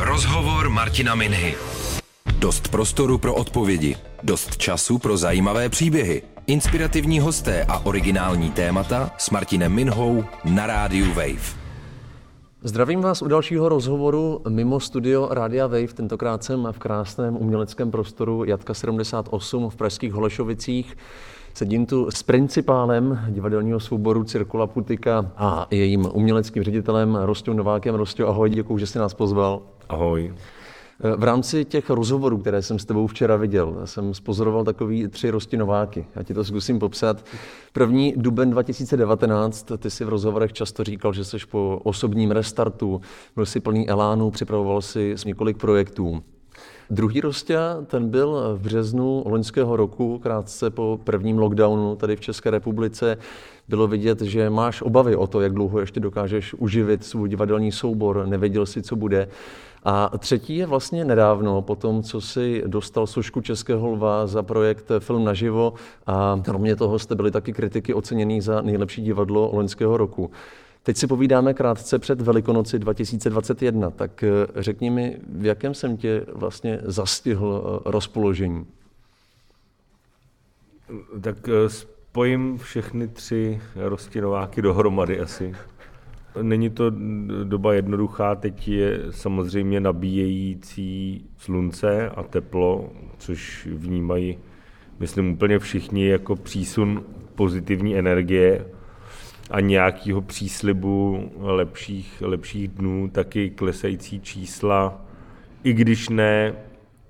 Rozhovor Martina Minhy. Dost prostoru pro odpovědi, dost času pro zajímavé příběhy, inspirativní hosté a originální témata s Martinem Minhou na rádiu Wave. Zdravím vás u dalšího rozhovoru mimo studio Rádia Wave. Tentokrát jsem v krásném uměleckém prostoru Jatka 78 v Pražských Holešovicích. Sedím tu s principálem divadelního souboru Cirkula Putika a jejím uměleckým ředitelem Rostou Novákem. Rostě, ahoj, děkuji, že jsi nás pozval. Ahoj. V rámci těch rozhovorů, které jsem s tebou včera viděl, jsem spozoroval takový tři rostinováky. Já ti to zkusím popsat. První duben 2019, ty si v rozhovorech často říkal, že jsi po osobním restartu, byl si plný elánu, připravoval si několik projektů. Druhý Rostia, ten byl v březnu loňského roku, krátce po prvním lockdownu tady v České republice. Bylo vidět, že máš obavy o to, jak dlouho ještě dokážeš uživit svůj divadelní soubor, nevěděl si, co bude. A třetí je vlastně nedávno, po tom, co si dostal sošku Českého lva za projekt Film naživo a kromě toho jste byli taky kritiky oceněný za nejlepší divadlo loňského roku. Teď si povídáme krátce před Velikonoci 2021, tak eh, řekni mi, v jakém jsem tě vlastně zastihl eh, rozpoložení? Tak eh, spojím všechny tři rostinováky dohromady asi. Není to doba jednoduchá, teď je samozřejmě nabíjející slunce a teplo, což vnímají, myslím, úplně všichni jako přísun pozitivní energie a nějakého příslibu lepších, lepších dnů, taky klesající čísla, i když ne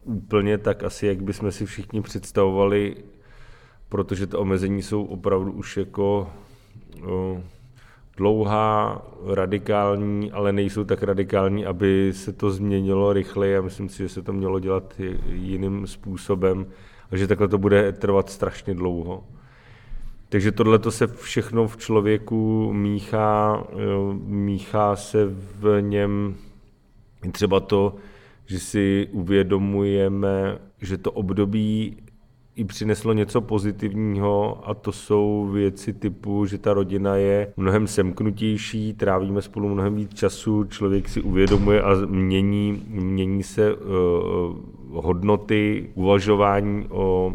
úplně tak asi, jak bychom si všichni představovali, protože ty omezení jsou opravdu už jako o, dlouhá, radikální, ale nejsou tak radikální, aby se to změnilo rychleji a myslím si, že se to mělo dělat jiným způsobem a že takhle to bude trvat strašně dlouho. Takže tohle to se všechno v člověku míchá, míchá se v něm třeba to, že si uvědomujeme, že to období i přineslo něco pozitivního a to jsou věci typu, že ta rodina je mnohem semknutější, trávíme spolu mnohem víc času, člověk si uvědomuje a mění, mění se uh, hodnoty, uvažování o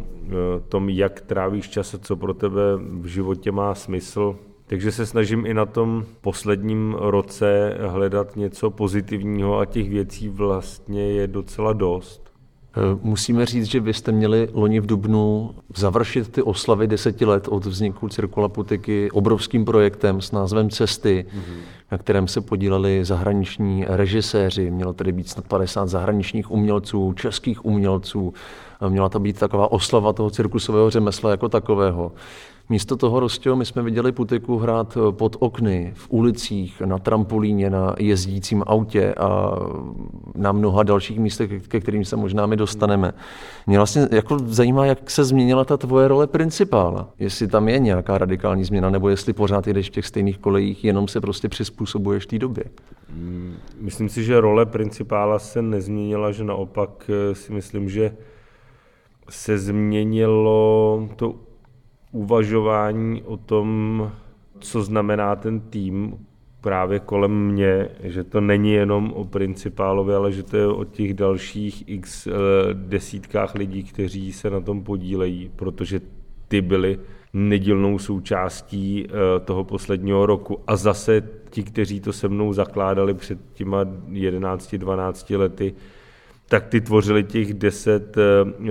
tom, jak trávíš čas a co pro tebe v životě má smysl. Takže se snažím i na tom posledním roce hledat něco pozitivního a těch věcí vlastně je docela dost. Eh, musíme říct, že vy jste měli loni v Dubnu završit ty oslavy deseti let od vzniku Cirkula Putiky obrovským projektem s názvem Cesty, mm-hmm. na kterém se podíleli zahraniční režiséři. Mělo tedy být snad 50 zahraničních umělců, českých umělců. Měla to být taková oslava toho cirkusového řemesla jako takového. Místo toho, Rostio, my jsme viděli Putiku hrát eh, pod okny, v ulicích, na trampolíně, na jezdícím autě a na mnoha dalších místech, ke kterým se možná my dostaneme. Mě vlastně jako zajímá, jak se změnila ta tvoje role principála. Jestli tam je nějaká radikální změna, nebo jestli pořád jdeš v těch stejných kolejích, jenom se prostě přizpůsobuješ té době. Hmm, myslím si, že role principála se nezměnila, že naopak eh, si myslím, že se změnilo to uvažování o tom, co znamená ten tým právě kolem mě, že to není jenom o principálovi, ale že to je o těch dalších x eh, desítkách lidí, kteří se na tom podílejí, protože ty byli nedílnou součástí eh, toho posledního roku. A zase ti, kteří to se mnou zakládali před těma 11-12 lety, tak ty tvořili těch deset eh, eh,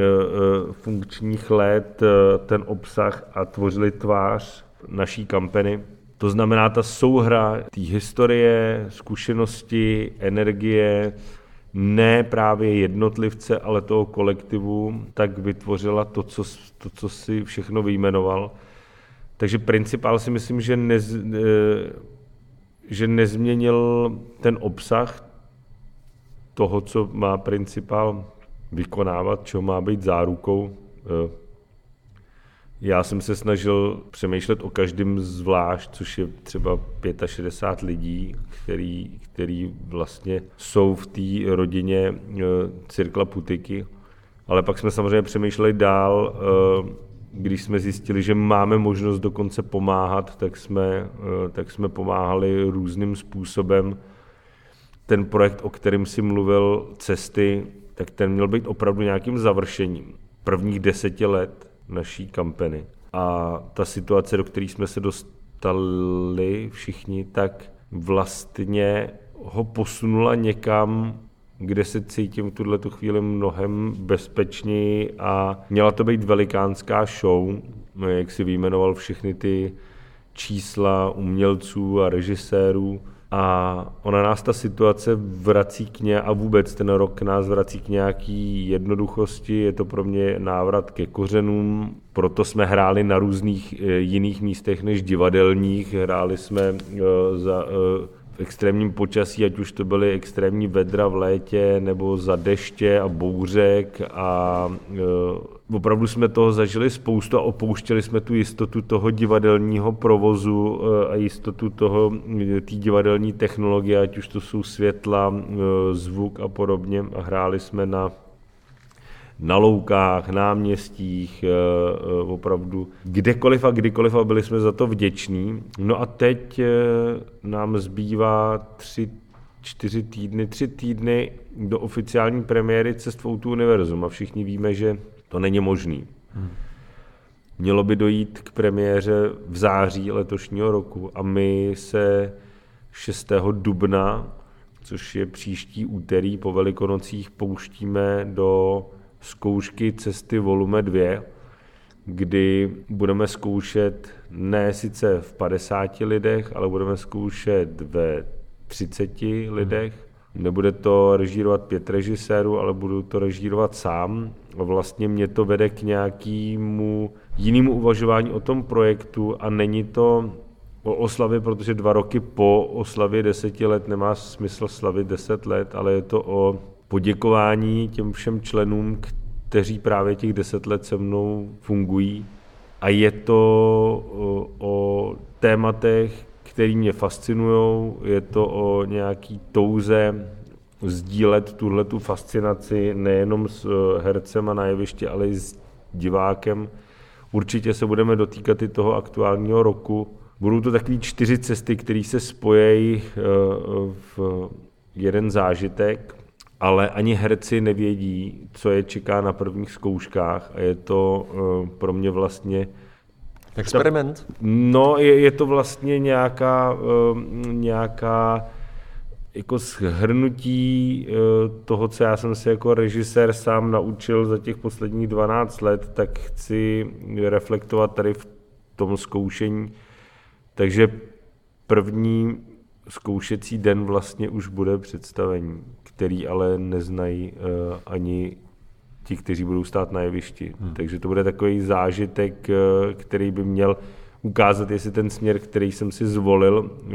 funkčních let, eh, ten obsah a tvořili tvář naší kampany. To znamená, ta souhra té historie, zkušenosti, energie, ne právě jednotlivce, ale toho kolektivu, tak vytvořila to, co, to, co si všechno vyjmenoval. Takže principál si myslím, že, nez, že nezměnil ten obsah, toho, co má principál vykonávat, čo má být zárukou. Eh, já jsem se snažil přemýšlet o každém zvlášť, což je třeba 65 lidí, který, který vlastně jsou v té rodině eh, Cirkla Putiky. Ale pak jsme samozřejmě přemýšleli dál, eh, když jsme zjistili, že máme možnost dokonce pomáhat, tak jsme, tak jsme pomáhali různým způsobem ten projekt, o kterém si mluvil, cesty, tak ten měl být opravdu nějakým završením prvních deseti let naší kampany. A ta situace, do které jsme se dostali všichni, tak vlastně ho posunula někam, kde se cítím v tuhle chvíli mnohem bezpečněji a měla to být velikánská show, jak si vyjmenoval všechny ty čísla umělců a režisérů, a ona nás ta situace vrací k ně a vůbec ten rok nás vrací k nějaký jednoduchosti. Je to pro mě návrat ke kořenům, proto jsme hráli na různých eh, jiných místech než divadelních. Hráli jsme eh, za eh, extrémním počasí, ať už to byly extrémní vedra v létě nebo za deště a bouřek a e, opravdu jsme toho zažili spoustu a opouštěli jsme tu jistotu toho divadelního provozu e, a jistotu toho té divadelní technologie, ať už to jsou světla, e, zvuk a podobně. A hráli jsme na na loukách, náměstích, eh, eh, opravdu kdekoliv a kdykoliv a byli jsme za to vděční. No a teď eh, nám zbývá tři, čtyři týdny, tři týdny do oficiální premiéry Cest v univerzum a všichni víme, že to není možný. Mělo by dojít k premiéře v září letošního roku a my se 6. dubna, což je příští úterý po Velikonocích, pouštíme do zkoušky cesty volume 2, kdy budeme zkoušet ne sice v 50 lidech, ale budeme zkoušet ve 30 lidech. Nebude to režírovat pět režisérů, ale budu to režírovat sám. A vlastně mě to vede k nějakému jinému uvažování o tom projektu a není to o oslavě, protože dva roky po oslavě deseti let nemá smysl slavit deset let, ale je to o poděkování těm všem členům, kteří právě těch deset let se mnou fungují. A je to o, tématech, které mě fascinují, je to o nějaký touze sdílet tuhle tu fascinaci nejenom s eh, hercem a na jevišti, ale i s divákem. Určitě se budeme dotýkat i toho aktuálního roku. Budou to takové čtyři cesty, které se spojejí eh, v jeden zážitek ale ani herci nevědí, co je čeká na prvních zkouškách a je to uh, pro mě vlastně Experiment? No, je, je to vlastně nějaká, uh, nějaká jako shrnutí uh, toho, co já jsem si jako režisér sám naučil za těch posledních 12 let, tak chci reflektovat tady v tom zkoušení. Takže první zkoušecí den vlastně už bude představení který ale neznají uh, ani ti, kteří budou stát na jevišti. Hmm. Takže to bude takový zážitek, uh, který by měl ukázat, jestli ten směr, který jsem si zvolil uh,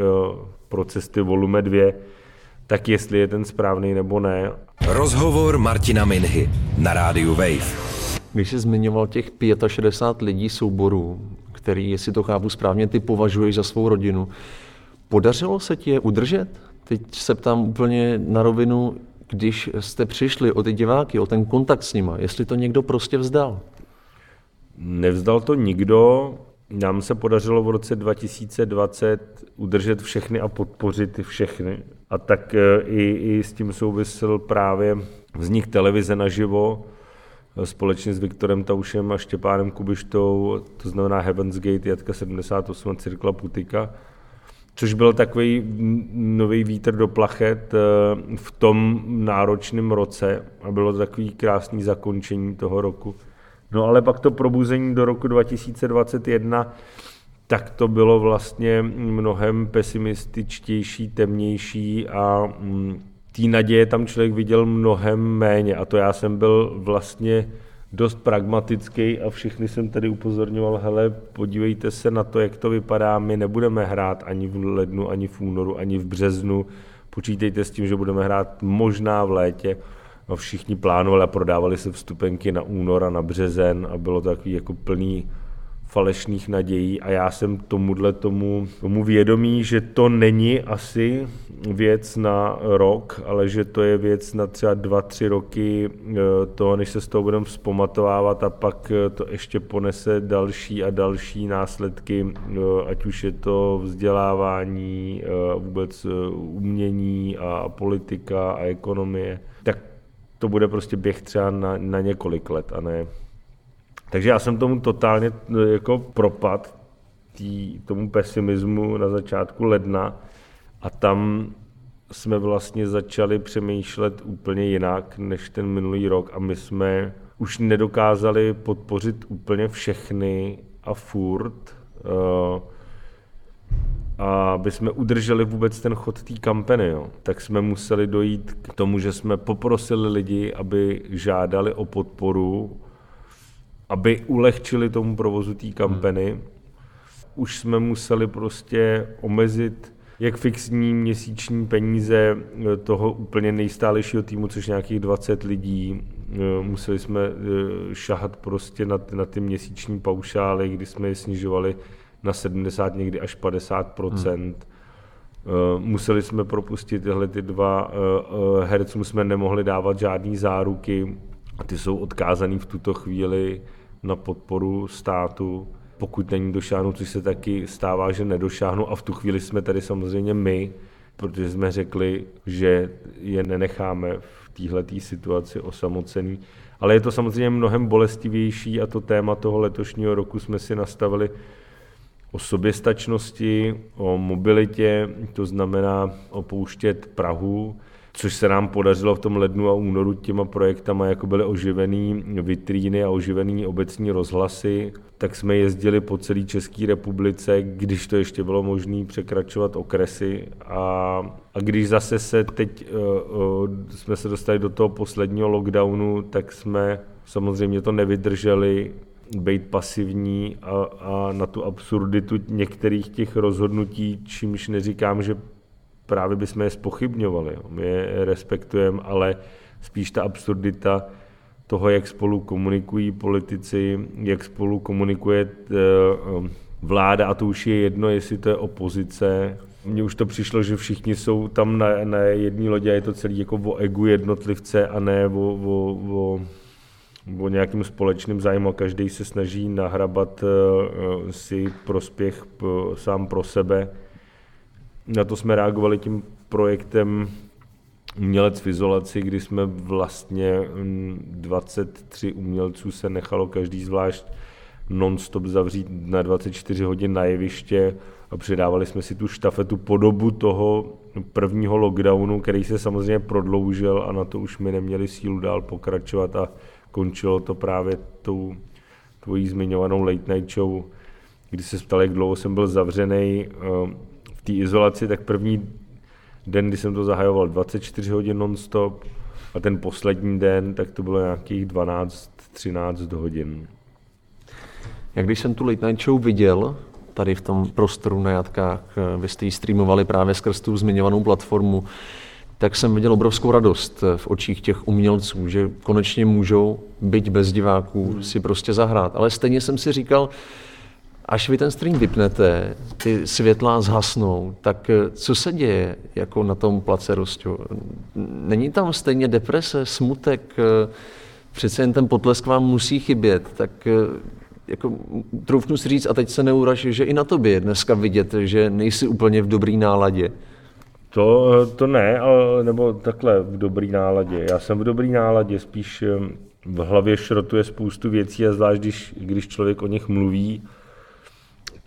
pro cesty volume 2, tak jestli je ten správný nebo ne. Rozhovor Martina Minhy na rádiu Wave. Když jsi zmiňoval těch 65 lidí souborů, který, jestli to chápu správně, ty považuješ za svou rodinu, podařilo se ti je udržet? Teď se ptám úplně na rovinu, když jste přišli o ty diváky, o ten kontakt s nima, jestli to někdo prostě vzdal? Nevzdal to nikdo. Nám se podařilo v roce 2020 udržet všechny a podpořit všechny. A tak e, i, i s tím souvisel právě vznik televize naživo e, společně s Viktorem Taušem a Štěpánem Kubištou, to znamená Heaven's Gate, Jatka 78 a Cirkla Putika což byl takový nový vítr do plachet eh, v tom náročném roce a bylo to takový krásný zakončení toho roku. No ale pak to probuzení do roku 2021, tak to bylo vlastně mnohem pesimističtější, temnější a mm, té naděje tam člověk viděl mnohem méně a to já jsem byl vlastně dost pragmatický a všichni jsem tady upozorňoval, hele, podívejte se na to, jak to vypadá, my nebudeme hrát ani v lednu, ani v únoru, ani v březnu, počítejte s tím, že budeme hrát možná v létě. A všichni plánovali a prodávali se vstupenky na únor a na březen a bylo to takový jako plný falešných nadějí a já jsem tomuhle tomu, tomu vědomí, že to není asi věc na rok, ale že to je věc na třeba dva, tři roky eh, toho, než se z toho budeme vzpamatovávat a pak eh, to ještě ponese další a další následky, eh, ať už je to vzdělávání, vůbec umění a politika a ekonomie, tak to bude prostě běh třeba na, na několik let a ne takže já jsem tomu totálně e, jako propad, tý, tomu pesimismu na začátku ledna a tam jsme vlastně začali přemýšlet úplně jinak než ten minulý rok a my jsme už nedokázali podpořit úplně všechny a furt, uh, a aby jsme udrželi vůbec ten chod té kampany, jo, tak jsme museli dojít k tomu, že jsme poprosili lidi, aby žádali o podporu aby ulehčili tomu provozu té kampany. Hmm. Už jsme museli prostě omezit jak fixní měsíční peníze eh, toho úplně nejstálejšího týmu, což nějakých 20 lidí. Eh, museli jsme eh, šahat prostě na, na ty měsíční paušály, kdy jsme je snižovali na 70, někdy až 50 hmm. Museli jsme propustit tyhle ty dva hercům, jsme nemohli dávat žádný záruky, a ty jsou odkázaný v tuto chvíli na podporu státu, pokud není došáhnu, což se taky stává, že nedošáhnu a v tu chvíli jsme tady samozřejmě my, protože jsme řekli, že je nenecháme v této situaci osamocený. Ale je to samozřejmě mnohem bolestivější a to téma toho letošního roku jsme si nastavili o soběstačnosti, o mobilitě, to znamená opouštět Prahu, což se nám podařilo v tom lednu a únoru těma projektama, jako byly oživený vitríny a oživený obecní rozhlasy, tak jsme jezdili po celé České republice, když to ještě bylo možné překračovat okresy. A, a když zase se teď uh, uh, jsme se dostali do toho posledního lockdownu, tak jsme samozřejmě to nevydrželi, být pasivní a, a na tu absurditu některých těch rozhodnutí, čímž neříkám, že právě bychom je spochybňovali. My je respektujeme, ale spíš ta absurdita toho, jak spolu komunikují politici, jak spolu komunikuje eh, vláda, a to už je jedno, jestli to je opozice. Mně už to přišlo, že všichni jsou tam na, na jedné lodě a je to celý jako o egu jednotlivce a ne o, o, o, o nějakým společným zájmu každý se snaží nahrabat uh, si prospěch sám pro sebe na to jsme reagovali tím projektem Umělec v izolaci, kdy jsme vlastně 23 mm, umělců se nechalo každý zvlášť non-stop zavřít na 24 hodin na jeviště a předávali jsme si tu štafetu po dobu toho prvního lockdownu, který se samozřejmě prodloužil a na to už my neměli sílu dál pokračovat a končilo to právě tou tvojí zmiňovanou late night show, kdy se ptal, jak dlouho jsem byl zavřený té izolaci, tak první den, kdy jsem to zahajoval 24 hodin non-stop a ten poslední den, tak to bylo nějakých 12-13 hodin. Jak když jsem tu Late Night Show viděl, tady v tom prostoru na Jatkách, vy jste ji streamovali právě skrz tu zmiňovanou platformu, tak jsem viděl obrovskou radost v očích těch umělců, že konečně můžou, byť bez diváků, hmm. si prostě zahrát. Ale stejně jsem si říkal, až vy ten stream vypnete, ty světla zhasnou, tak eh, co se děje jako na tom place Rostě? Není tam stejně deprese, smutek, eh, přece jen ten potlesk vám musí chybět, tak eh, jako, troufnu si říct, a teď se neuraž, že i na tobě je dneska vidět, že nejsi úplně v dobrý náladě. To, to ne, ale, nebo takhle v dobrý náladě. Já jsem v dobrý náladě, spíš v hlavě šrotuje spoustu věcí a zvlášť, když, když člověk o nich mluví,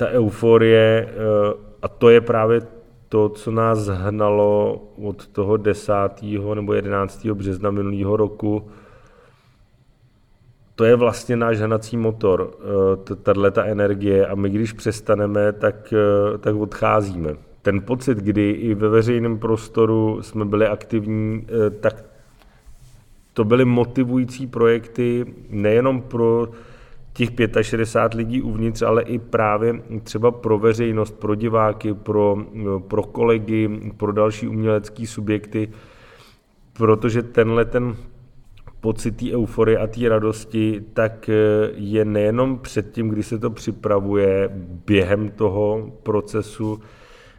ta euforie, eh, a to je právě to, co nás hnalo od toho 10. nebo 11. března minulého roku, to je vlastně náš hnací motor, eh, tahle ta energie a my když přestaneme, tak, eh, tak odcházíme. Ten pocit, kdy i ve veřejném prostoru jsme byli aktivní, tak to byly motivující projekty nejenom pro těch 65 lidí uvnitř, ale i právě třeba pro veřejnost, pro diváky, pro, pro kolegy, pro další umělecké subjekty, protože tenhle ten pocit té euforie a té radosti, tak eh, je nejenom před tím, kdy se to připravuje, během toho procesu,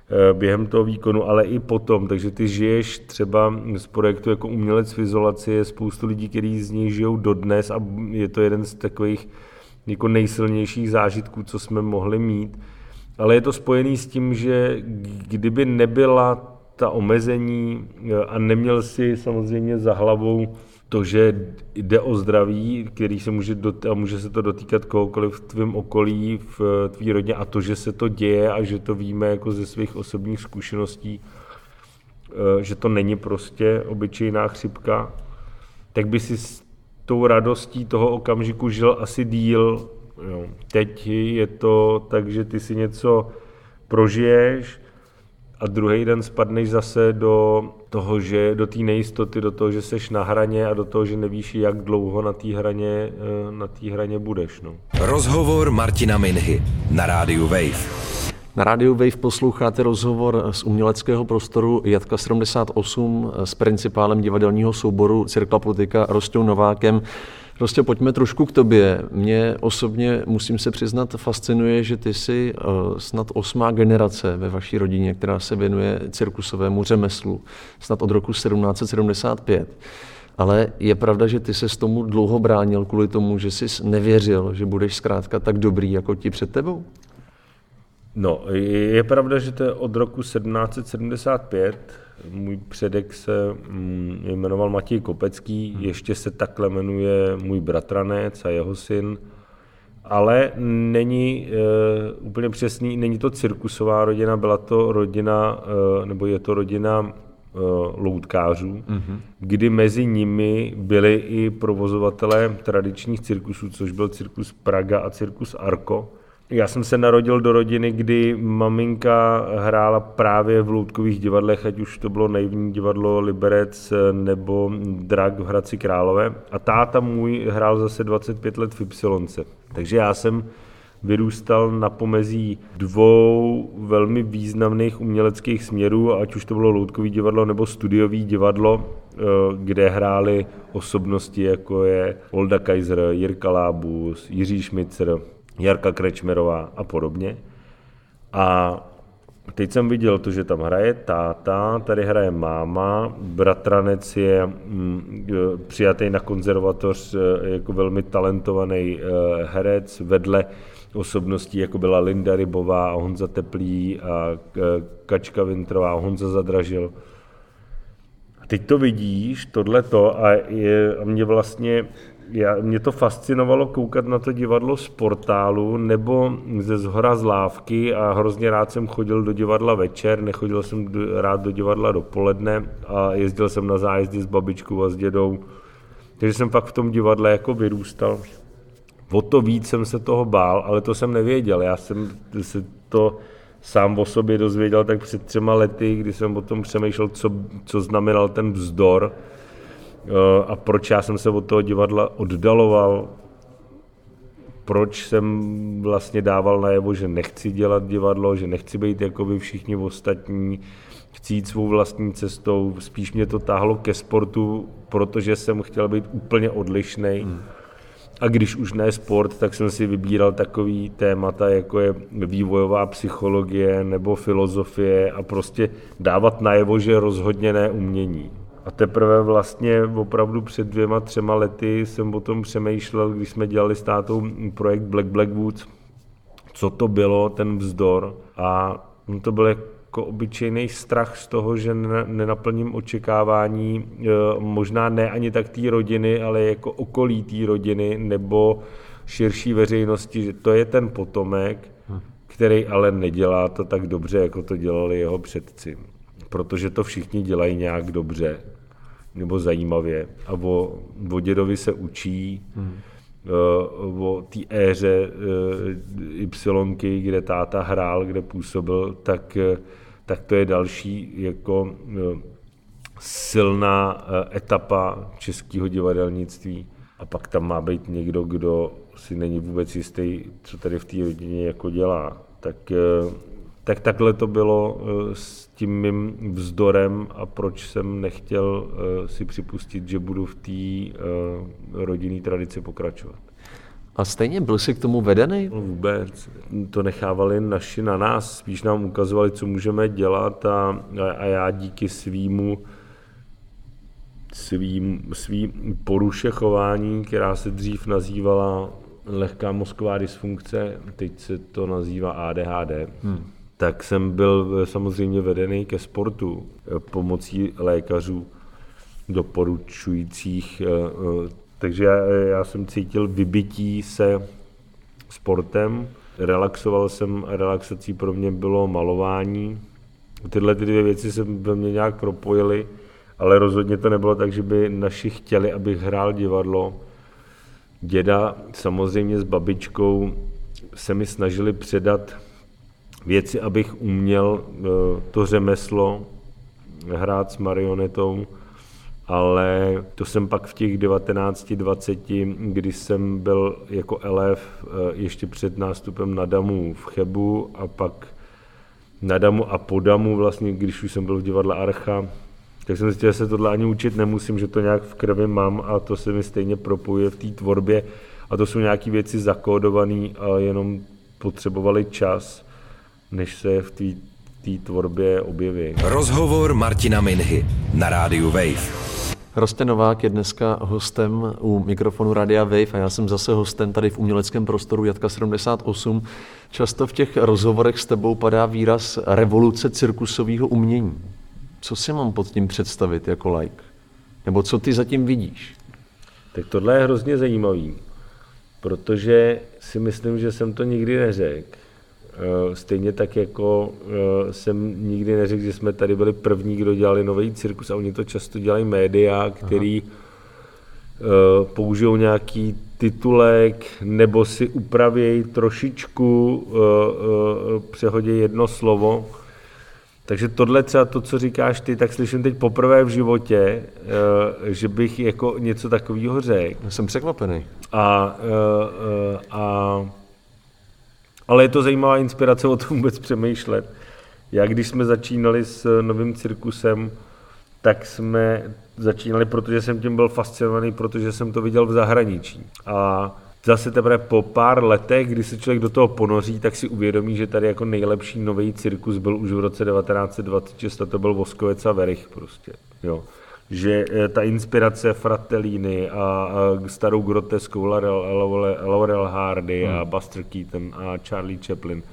eh, během toho výkonu, ale i potom. Takže ty žiješ třeba z projektu jako umělec v izolaci, je spoustu lidí, kteří z něj žijou dodnes a je to jeden z takových jako nejsilnějších zážitků, co jsme mohli mít. Ale je to spojený s tím, že kdyby nebyla ta omezení eh, a neměl si samozřejmě za hlavou to, že jde o zdraví, který se může, dot- a může se to dotýkat kohokoliv v tvém okolí, v tvý rodině a to, že se to děje a že to víme jako ze svých osobních zkušeností, eh, že to není prostě obyčejná chřipka, tak by si tou radostí toho okamžiku žil asi díl. Jo. Teď je to tak, že ty si něco prožiješ, a druhý den spadneš zase do toho, že do té nejistoty, do toho, že seš na hraně a do toho, že nevíš, jak dlouho na té hraně, eh, na té hraně budeš. No. Rozhovor Martina Minhy na rádiu Wave. Na rádiu Wave posloucháte rozhovor z uměleckého prostoru Jatka 78 s principálem divadelního souboru Cirkla Potika Rostou Novákem. Prostě pojďme trošku k tobě. Mě osobně, musím se přiznat, fascinuje, že ty jsi uh, snad osmá generace ve vaší rodině, která se věnuje cirkusovému řemeslu, snad od roku 1775. Ale je pravda, že ty se s tomu dlouho bránil kvůli tomu, že jsi nevěřil, že budeš zkrátka tak dobrý jako ti před tebou? No, je pravda, že to je od roku 1775. Můj předek se mm, jmenoval Matěj Kopecký, hmm. ještě se takhle jmenuje můj bratranec a jeho syn, ale není e, úplně přesný, není to cirkusová rodina, byla to rodina, e, nebo je to rodina e, loutkářů, mm-hmm. kdy mezi nimi byli i provozovatelé tradičních cirkusů, což byl cirkus Praga a cirkus Arko. Já jsem se narodil do rodiny, kdy maminka hrála právě v loutkových divadlech, ať už to bylo naivní divadlo Liberec nebo Drak v Hradci Králové. A táta můj hrál zase 25 let v Ypsilonce. Takže já jsem vyrůstal na pomezí dvou velmi významných uměleckých směrů, ať už to bylo loutkový divadlo nebo studiový divadlo, eh, kde hráli osobnosti, jako je Olda Kaiser, Jirka Lábus, Jiří Šmicer, Jarka Krečmerová a podobně. A teď jsem viděl to, že tam hraje táta, tady hraje máma, bratranec je mm, přijatý na konzervatoř e, jako velmi talentovaný e, herec, vedle osobností, jako byla Linda Rybová a Honza Teplý a e, Kačka Vintrová Honza Zadražil. A teď to vidíš, tohleto, a, je, a mě vlastně já, mě to fascinovalo koukat na to divadlo z portálu nebo ze zhora z lávky a hrozně rád jsem chodil do divadla večer, nechodil jsem rád do divadla dopoledne a jezdil jsem na zájezdy s babičkou a s dědou. Takže jsem fakt v tom divadle jako vyrůstal. O to víc jsem se toho bál, ale to jsem nevěděl. Já jsem se to sám o sobě dozvěděl tak před třema lety, kdy jsem o tom přemýšlel, co, co znamenal ten vzdor, a proč já jsem se od toho divadla oddaloval, proč jsem vlastně dával najevo, že nechci dělat divadlo, že nechci být jako vy všichni ostatní, chci jít svou vlastní cestou, spíš mě to táhlo ke sportu, protože jsem chtěl být úplně odlišný. Hmm. A když už ne sport, tak jsem si vybíral takový témata, jako je vývojová psychologie nebo filozofie a prostě dávat najevo, že rozhodně ne umění. A teprve vlastně opravdu před dvěma, třema lety jsem o tom přemýšlel, když jsme dělali s tátou projekt Black Black Woods, co to bylo, ten vzdor. A to byl jako obyčejný strach z toho, že nenaplním očekávání, e, možná ne ani tak té rodiny, ale jako okolí té rodiny nebo širší veřejnosti, že to je ten potomek, který ale nedělá to tak dobře, jako to dělali jeho předci protože to všichni dělají nějak dobře nebo zajímavě a o, o dědovi se učí, hmm. o té éře eh, Y, kde táta hrál, kde působil, tak, eh, tak to je další jako silná etapa českého divadelnictví. A pak tam má být někdo, kdo si není vůbec jistý, co tady v té rodině jako dělá. Tak Tak takhle to bylo s tím mým vzdorem a proč jsem nechtěl si připustit, že budu v té rodinné tradici pokračovat. A stejně byl jsi k tomu vedený? No vůbec. To nechávali naši na nás. Spíš nám ukazovali, co můžeme dělat a, a já díky svýmu svým, svým poruše chování, která se dřív nazývala lehká mozková dysfunkce, teď se to nazývá ADHD, hmm. Tak jsem byl samozřejmě vedený ke sportu pomocí lékařů doporučujících eh, takže já, já jsem cítil vybití se sportem, relaxoval jsem a relaxací pro mě bylo malování. Tyhle ty dvě věci se ve mně nějak propojily, ale rozhodně to nebylo tak, že by naši chtěli, abych hrál divadlo. Děda samozřejmě s babičkou se mi snažili předat věci, abych uměl eh, to řemeslo hrát s marionetou ale to jsem pak v těch 19-20, kdy jsem byl jako elef eh, ještě před nástupem na Damu v Chebu a pak na Damu a po Damu vlastně, když už jsem byl v divadle Archa, tak jsem zjistil, že se tohle ani učit nemusím, že to nějak v krvi mám a to se mi stejně propojuje v té tvorbě. A to jsou nějaké věci zakódované a jenom potřebovali čas, než se v té tvorbě objeví. Rozhovor Martina Minhy na rádiu Wave. Roste Novák je dneska hostem u mikrofonu Radia Wave a já jsem zase hostem tady v uměleckém prostoru Jatka 78. Často v těch rozhovorech s tebou padá výraz revoluce cirkusového umění. Co si mám pod tím představit jako like? Nebo co ty zatím vidíš? Tak tohle je hrozně zajímavý, protože si myslím, že jsem to nikdy neřekl. Eh, stejně tak jako eh, jsem nikdy neřekl, že jsme tady byli první, kdo dělali nový cirkus a oni to často dělají média, který Aha. Eh, použijou nějaký titulek nebo si upravějí trošičku, přehodí jedno slovo. Takže tohle třeba to, co říkáš ty, tak slyším teď poprvé v životě, že bych jako něco takového řekl. Jsem překvapený. A, a ale je to zajímavá inspirace o tom vůbec přemýšlet. Já když jsme začínali s novým cirkusem, tak jsme začínali, protože jsem tím byl fascinovaný, protože jsem to viděl v zahraničí. A zase teprve po pár letech, kdy se člověk do toho ponoří, tak si uvědomí, že tady jako nejlepší nový cirkus byl už v roce 1926 a to byl Voskovec a Verich prostě. Jo že eh, ta inspirace Fratellini a, a starou groteskou Laurel, Laurel Hardy hmm. a Buster Keaton a Charlie Chaplin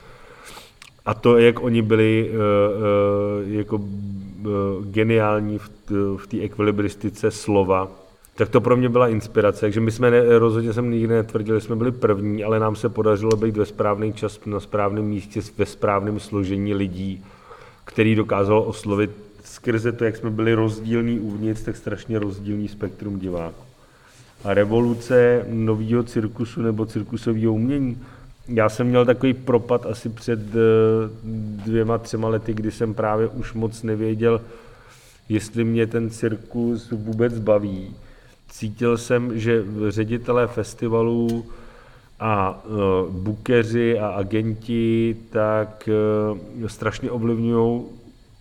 a to, jak oni byli uh, uh, jako uh, geniální v, v té ekvilibristice slova, tak to pro mě byla inspirace. Takže my jsme ne, rozhodně jsem nikdy netvrdili, že jsme byli první, ale nám se podařilo být ve správný čas na správném místě ve správném složení lidí, který dokázal oslovit skrze to, jak jsme byli rozdílní uvnitř, tak strašně rozdílný spektrum diváků. A revoluce nového cirkusu nebo cirkusového umění, já jsem měl takový propad asi před eh, dvěma, třema lety, kdy jsem právě už moc nevěděl, jestli mě ten cirkus vůbec baví. Cítil jsem, že ředitelé festivalů a uh, bukeři a agenti tak uh, strašně ovlivňují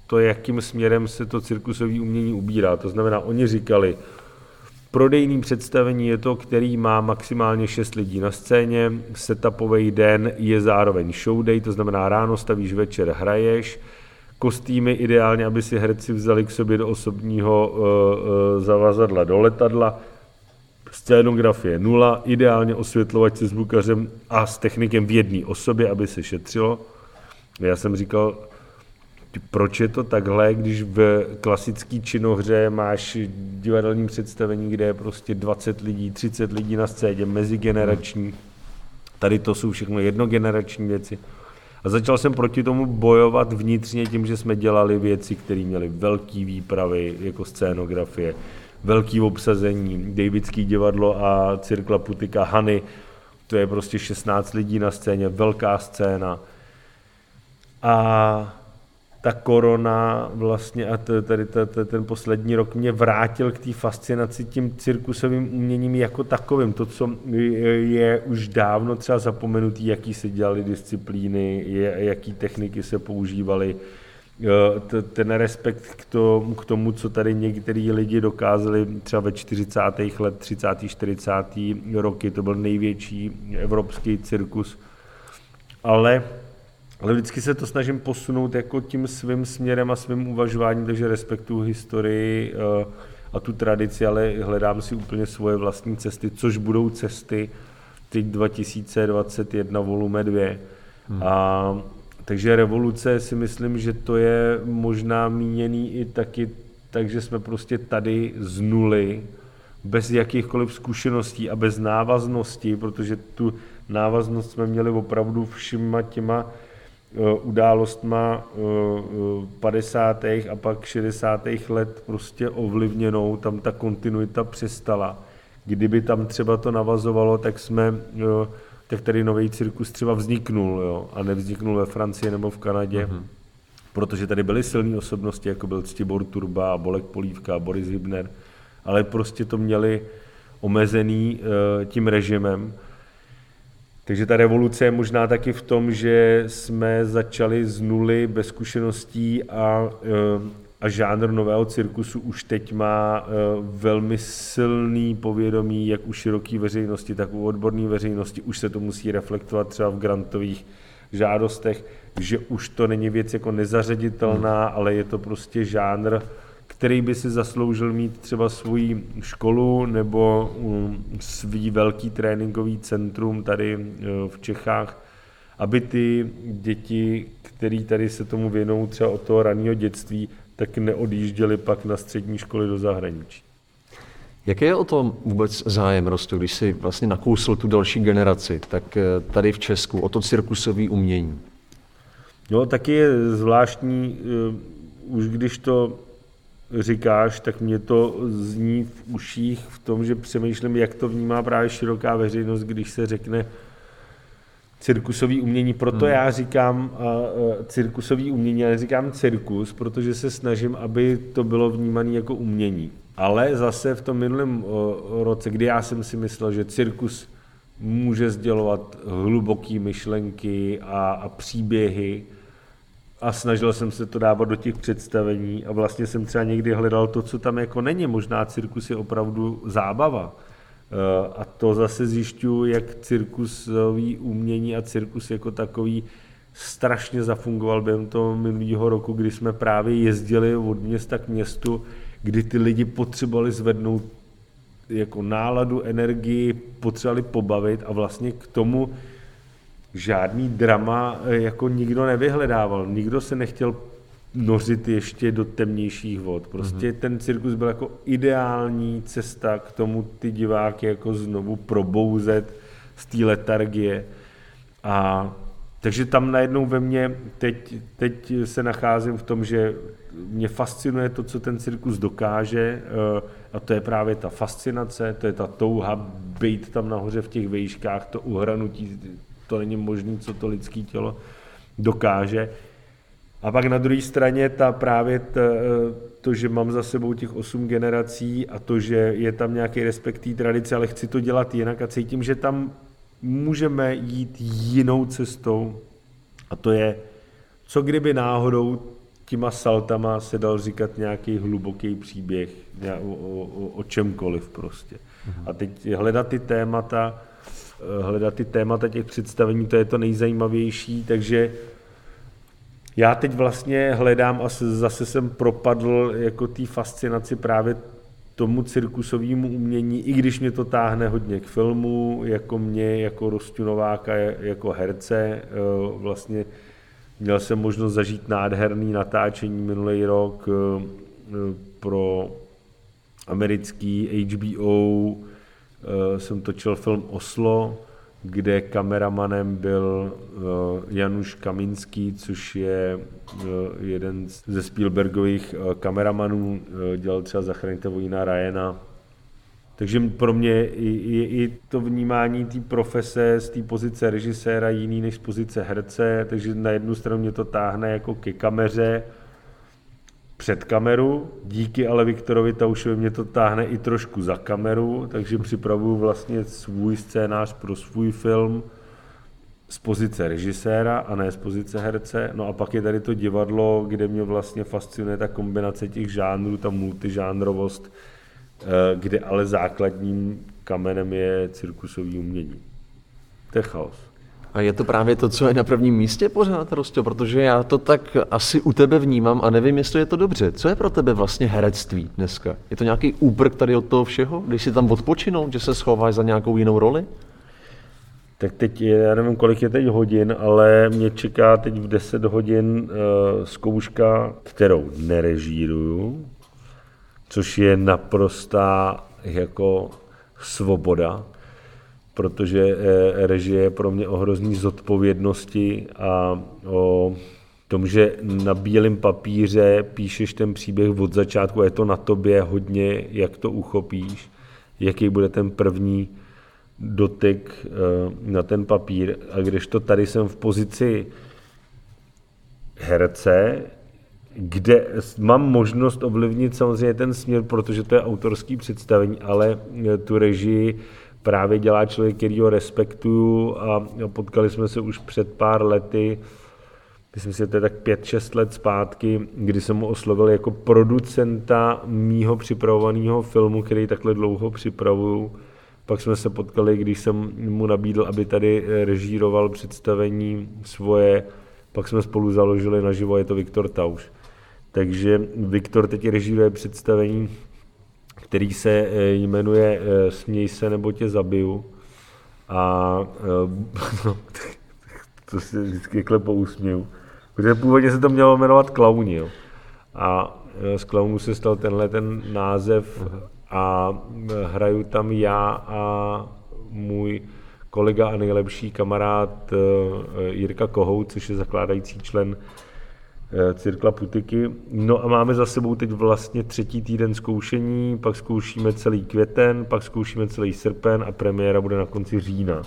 to, jakým směrem se to cirkusové umění ubírá. To znamená, oni říkali, prodejný představení je to, který má maximálně 6 lidí na scéně, setupový den je zároveň show day, to znamená ráno stavíš, večer hraješ, kostýmy ideálně, aby si herci vzali k sobě do osobního uh, uh, zavazadla, do letadla, scénografie nula, ideálně osvětlovat se s bukařem a s technikem v jedné osobě, aby se šetřilo. Já jsem říkal, proč je to takhle, když v klasické činohře máš divadelní představení, kde je prostě 20 lidí, 30 lidí na scéně, mezigenerační. Tady to jsou všechno jednogenerační věci. A začal jsem proti tomu bojovat vnitřně tím, že jsme dělali věci, které měly velké výpravy, jako scénografie, velký obsazení, Davidský divadlo a Cirkla Putika Hany, to je prostě 16 lidí na scéně, velká scéna. A ta korona vlastně a tady ten poslední rok mě vrátil k té fascinaci tím cirkusovým uměním jako takovým. To, co je už dávno třeba zapomenutý, jaký se dělaly disciplíny, jaký techniky se používaly, ten respekt k tomu, k tomu, co tady některý lidi dokázali třeba ve 40. let, 30. 40. roky, to byl největší evropský cirkus, ale ale vždycky se to snažím posunout jako tím svým směrem a svým uvažováním, takže respektuju historii eh, a tu tradici, ale hledám si úplně svoje vlastní cesty, což budou cesty teď 2021 volume 2. Hmm. A, takže revoluce si myslím, že to je možná míněný i taky, takže jsme prostě tady z nuly, bez jakýchkoliv zkušeností a bez návaznosti, protože tu návaznost jsme měli opravdu všima těma událostma 50. Eh, a pak 60. let prostě ovlivněnou, tam ta kontinuita přestala. Kdyby tam třeba to navazovalo, tak jsme, eh, tak tady nový cirkus třeba vzniknul, jo, a nevzniknul ve Francii nebo v Kanadě, mm-hmm. protože tady byly silné osobnosti, jako byl Ctibor Turba, Bolek Polívka, Boris Hybner, ale prostě to měli omezený tím režimem takže ta revoluce je možná taky v tom, že jsme začali z nuly bez zkušeností a, eh, a žánr nového cirkusu už teď má eh, velmi silný povědomí, jak u široké veřejnosti, tak u odborné veřejnosti. Už se to musí reflektovat třeba v grantových žádostech, že už to není věc jako nezařaditelná, ale je to prostě žánr, který by si zasloužil mít třeba svoji školu nebo um, svý velký tréninkový centrum tady uh, v Čechách, aby ty děti, který tady se tomu věnou třeba od toho raného dětství, tak neodjížděli pak na střední školy do zahraničí. Jaký je o tom vůbec zájem rostu, když si vlastně nakousl tu další generaci, tak eh, tady v Česku, o to cirkusové umění? No, taky je zvláštní, uh, už když to říkáš, tak mě to zní v uších v tom, že přemýšlím, jak to vnímá právě široká veřejnost, když se řekne cirkusový umění. Proto hmm. já říkám uh, cirkusový umění, ale říkám cirkus, protože se snažím, aby to bylo vnímané jako umění. Ale zase v tom minulém uh, roce, kdy já jsem si myslel, že cirkus může sdělovat hluboké myšlenky a, a příběhy, a snažil jsem se to dávat do těch představení a vlastně jsem třeba někdy hledal to, co tam jako není. Možná cirkus je opravdu zábava. Eh, a to zase zjišťuju, jak cirkusový umění a cirkus jako takový strašně zafungoval během toho minulého roku, kdy jsme právě jezdili od města k městu, kdy ty lidi potřebovali zvednout jako náladu, energii, potřebovali pobavit a vlastně k tomu žádný drama eh, jako nikdo nevyhledával. Nikdo se nechtěl nořit ještě do temnějších vod. Prostě mm-hmm. ten cirkus byl jako ideální cesta k tomu ty diváky jako znovu probouzet z té letargie. A takže tam najednou ve mně teď, teď se nacházím v tom, že mě fascinuje to, co ten cirkus dokáže eh, a to je právě ta fascinace, to je ta touha být tam nahoře v těch vejškách, to uhranutí to není možné, co to lidské tělo dokáže. A pak na druhé straně ta právě ta, to, že mám za sebou těch osm generací a to, že je tam nějaký respekt té tradice, ale chci to dělat jinak a cítím, že tam můžeme jít jinou cestou a to je, co kdyby náhodou těma saltama se dal říkat nějaký hluboký příběh o, o, o čemkoliv prostě. A teď hledat ty témata, hledat ty témata těch představení, to je to nejzajímavější, takže já teď vlastně hledám a zase jsem propadl jako té fascinaci právě tomu cirkusovému umění, i když mě to táhne hodně k filmu, jako mě, jako Rostunováka, jako herce. Eh, vlastně měl jsem možnost zažít nádherný natáčení minulý rok eh, pro americký HBO Eh, jsem točil film Oslo, kde kameramanem byl eh, Januš Kaminský, což je eh, jeden ze Spielbergových kameramanů, dělal třeba Zachraňte vojína Ryana. Takže pro mě je i to vnímání té profese z té pozice režiséra jiný než z pozice herce, takže na jednu stranu mě to táhne jako ke kameře, před kameru, díky ale Viktorovi Taušovi mě to táhne i trošku za kameru, takže připravuju vlastně svůj scénář pro svůj film z pozice režiséra a ne z pozice herce. No a pak je tady to divadlo, kde mě vlastně fascinuje ta kombinace těch žánrů, ta multižánrovost, eh, kde ale základním kamenem je cirkusový umění. To je chaos. A je to právě to, co je na prvním místě pořád, Rostě, protože já to tak asi u tebe vnímám a nevím, jestli je to dobře. Co je pro tebe vlastně herectví dneska? Je to nějaký úprk tady od toho všeho, když si tam odpočinout, že se schováš za nějakou jinou roli? Tak teď, já nevím, kolik je teď hodin, ale mě čeká teď v 10 hodin uh, zkouška, kterou nerežíruju, což je naprostá jako svoboda, protože eh, režie je pro mě o hrozný zodpovědnosti a o tom, že na bílém papíře píšeš ten příběh od začátku je to na tobě hodně, jak to uchopíš, jaký bude ten první dotyk eh, na ten papír. A když to tady jsem v pozici herce, kde mám možnost ovlivnit samozřejmě ten směr, protože to je autorský představení, ale eh, tu režii právě dělá člověk, který ho respektuju a potkali jsme se už před pár lety, myslím si, že to je tak 5-6 let zpátky, kdy jsem mu oslovil jako producenta mýho připravovaného filmu, který takhle dlouho připravuju. Pak jsme se potkali, když jsem mu nabídl, aby tady režíroval představení svoje, pak jsme spolu založili naživo, je to Viktor Tauš. Takže Viktor teď režíruje představení který se eh, jmenuje eh, Směj se nebo tě zabiju. A no, to si vždycky jakhle pousměju. Protože původně se to mělo jmenovat Klauni. Jo. A z Klaunu se stal tenhle ten název a hraju tam já a můj kolega a nejlepší kamarád Jirka Kohout, což je zakládající člen Cirkla Putiky. No a máme za sebou teď vlastně třetí týden zkoušení, pak zkoušíme celý květen, pak zkoušíme celý srpen a premiéra bude na konci října.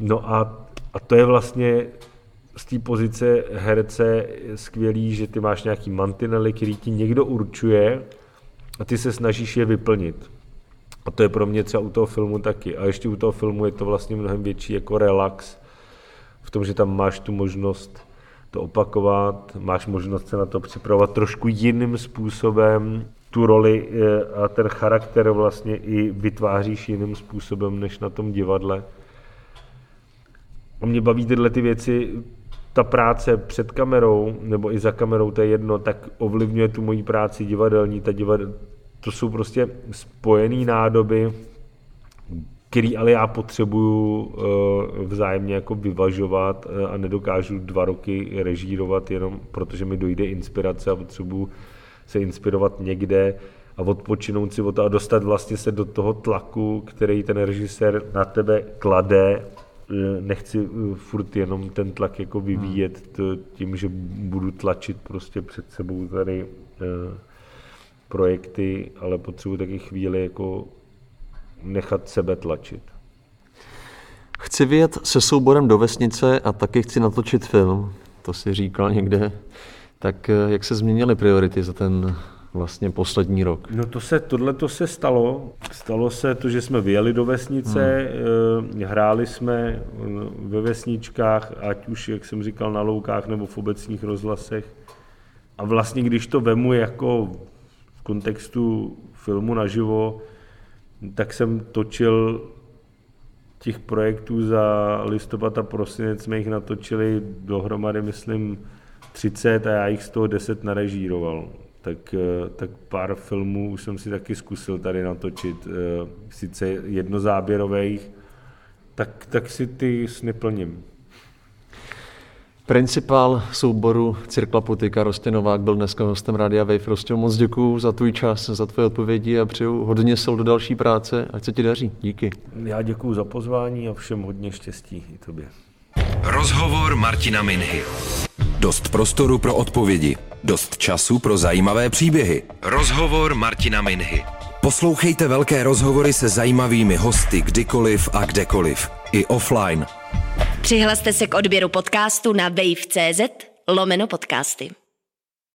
No a, a to je vlastně z té pozice herce skvělý, že ty máš nějaký mantinely, který ti někdo určuje a ty se snažíš je vyplnit. A to je pro mě třeba u toho filmu taky. A ještě u toho filmu je to vlastně mnohem větší jako relax v tom, že tam máš tu možnost to opakovat, máš možnost se na to připravovat trošku jiným způsobem, tu roli eh, a ten charakter vlastně i vytváříš jiným způsobem než na tom divadle. A mě baví tyhle ty věci, ta práce před kamerou nebo i za kamerou, to je jedno, tak ovlivňuje tu moji práci divadelní. Ta divadel, to jsou prostě spojené nádoby, který ale já potřebuju eh, vzájemně jako vyvažovat eh, a nedokážu dva roky režírovat jenom protože mi dojde inspirace a potřebuju se inspirovat někde a odpočinout si od toho a dostat vlastně se do toho tlaku, který ten režisér na tebe klade. Eh, nechci furt jenom ten tlak jako vyvíjet tím, že budu tlačit prostě před sebou tady projekty, ale potřebuji taky chvíli jako nechat sebe tlačit. Chci vyjet se souborem do vesnice a taky chci natočit film. To si říkal někde. Tak eh, jak se změnily priority za ten vlastně poslední rok? No to se, tohle to se stalo. Stalo se to, že jsme vyjeli do vesnice, hmm. hráli jsme eh, ve vesničkách, ať už, jak jsem říkal, na loukách nebo v obecních rozhlasech. A vlastně, když to vemu jako v kontextu filmu naživo, tak jsem točil těch projektů za listopad a prosinec, jsme jich natočili dohromady, myslím, 30 a já jich z toho 10 narežíroval. Tak, eh, tak pár filmů už jsem si taky zkusil tady natočit, eh, sice jednozáběrových, tak, tak si ty sny plním. Principál souboru Cirkla Putika Rostěnovák byl dneska hostem Rádia Wave. Rostě, moc děkuju za tvůj čas, za tvoje odpovědi a přeju hodně sil do další práce. Ať se ti daří. Díky. Já děkuji za pozvání a všem hodně štěstí i tobě. Rozhovor Martina Minhy. Dost prostoru pro odpovědi. Dost času pro zajímavé příběhy. Rozhovor Martina Minhy. Poslouchejte velké rozhovory se zajímavými hosty kdykoliv a kdekoliv. I offline. Přihlaste se k odběru podcastu na wave.cz lomeno podcasty.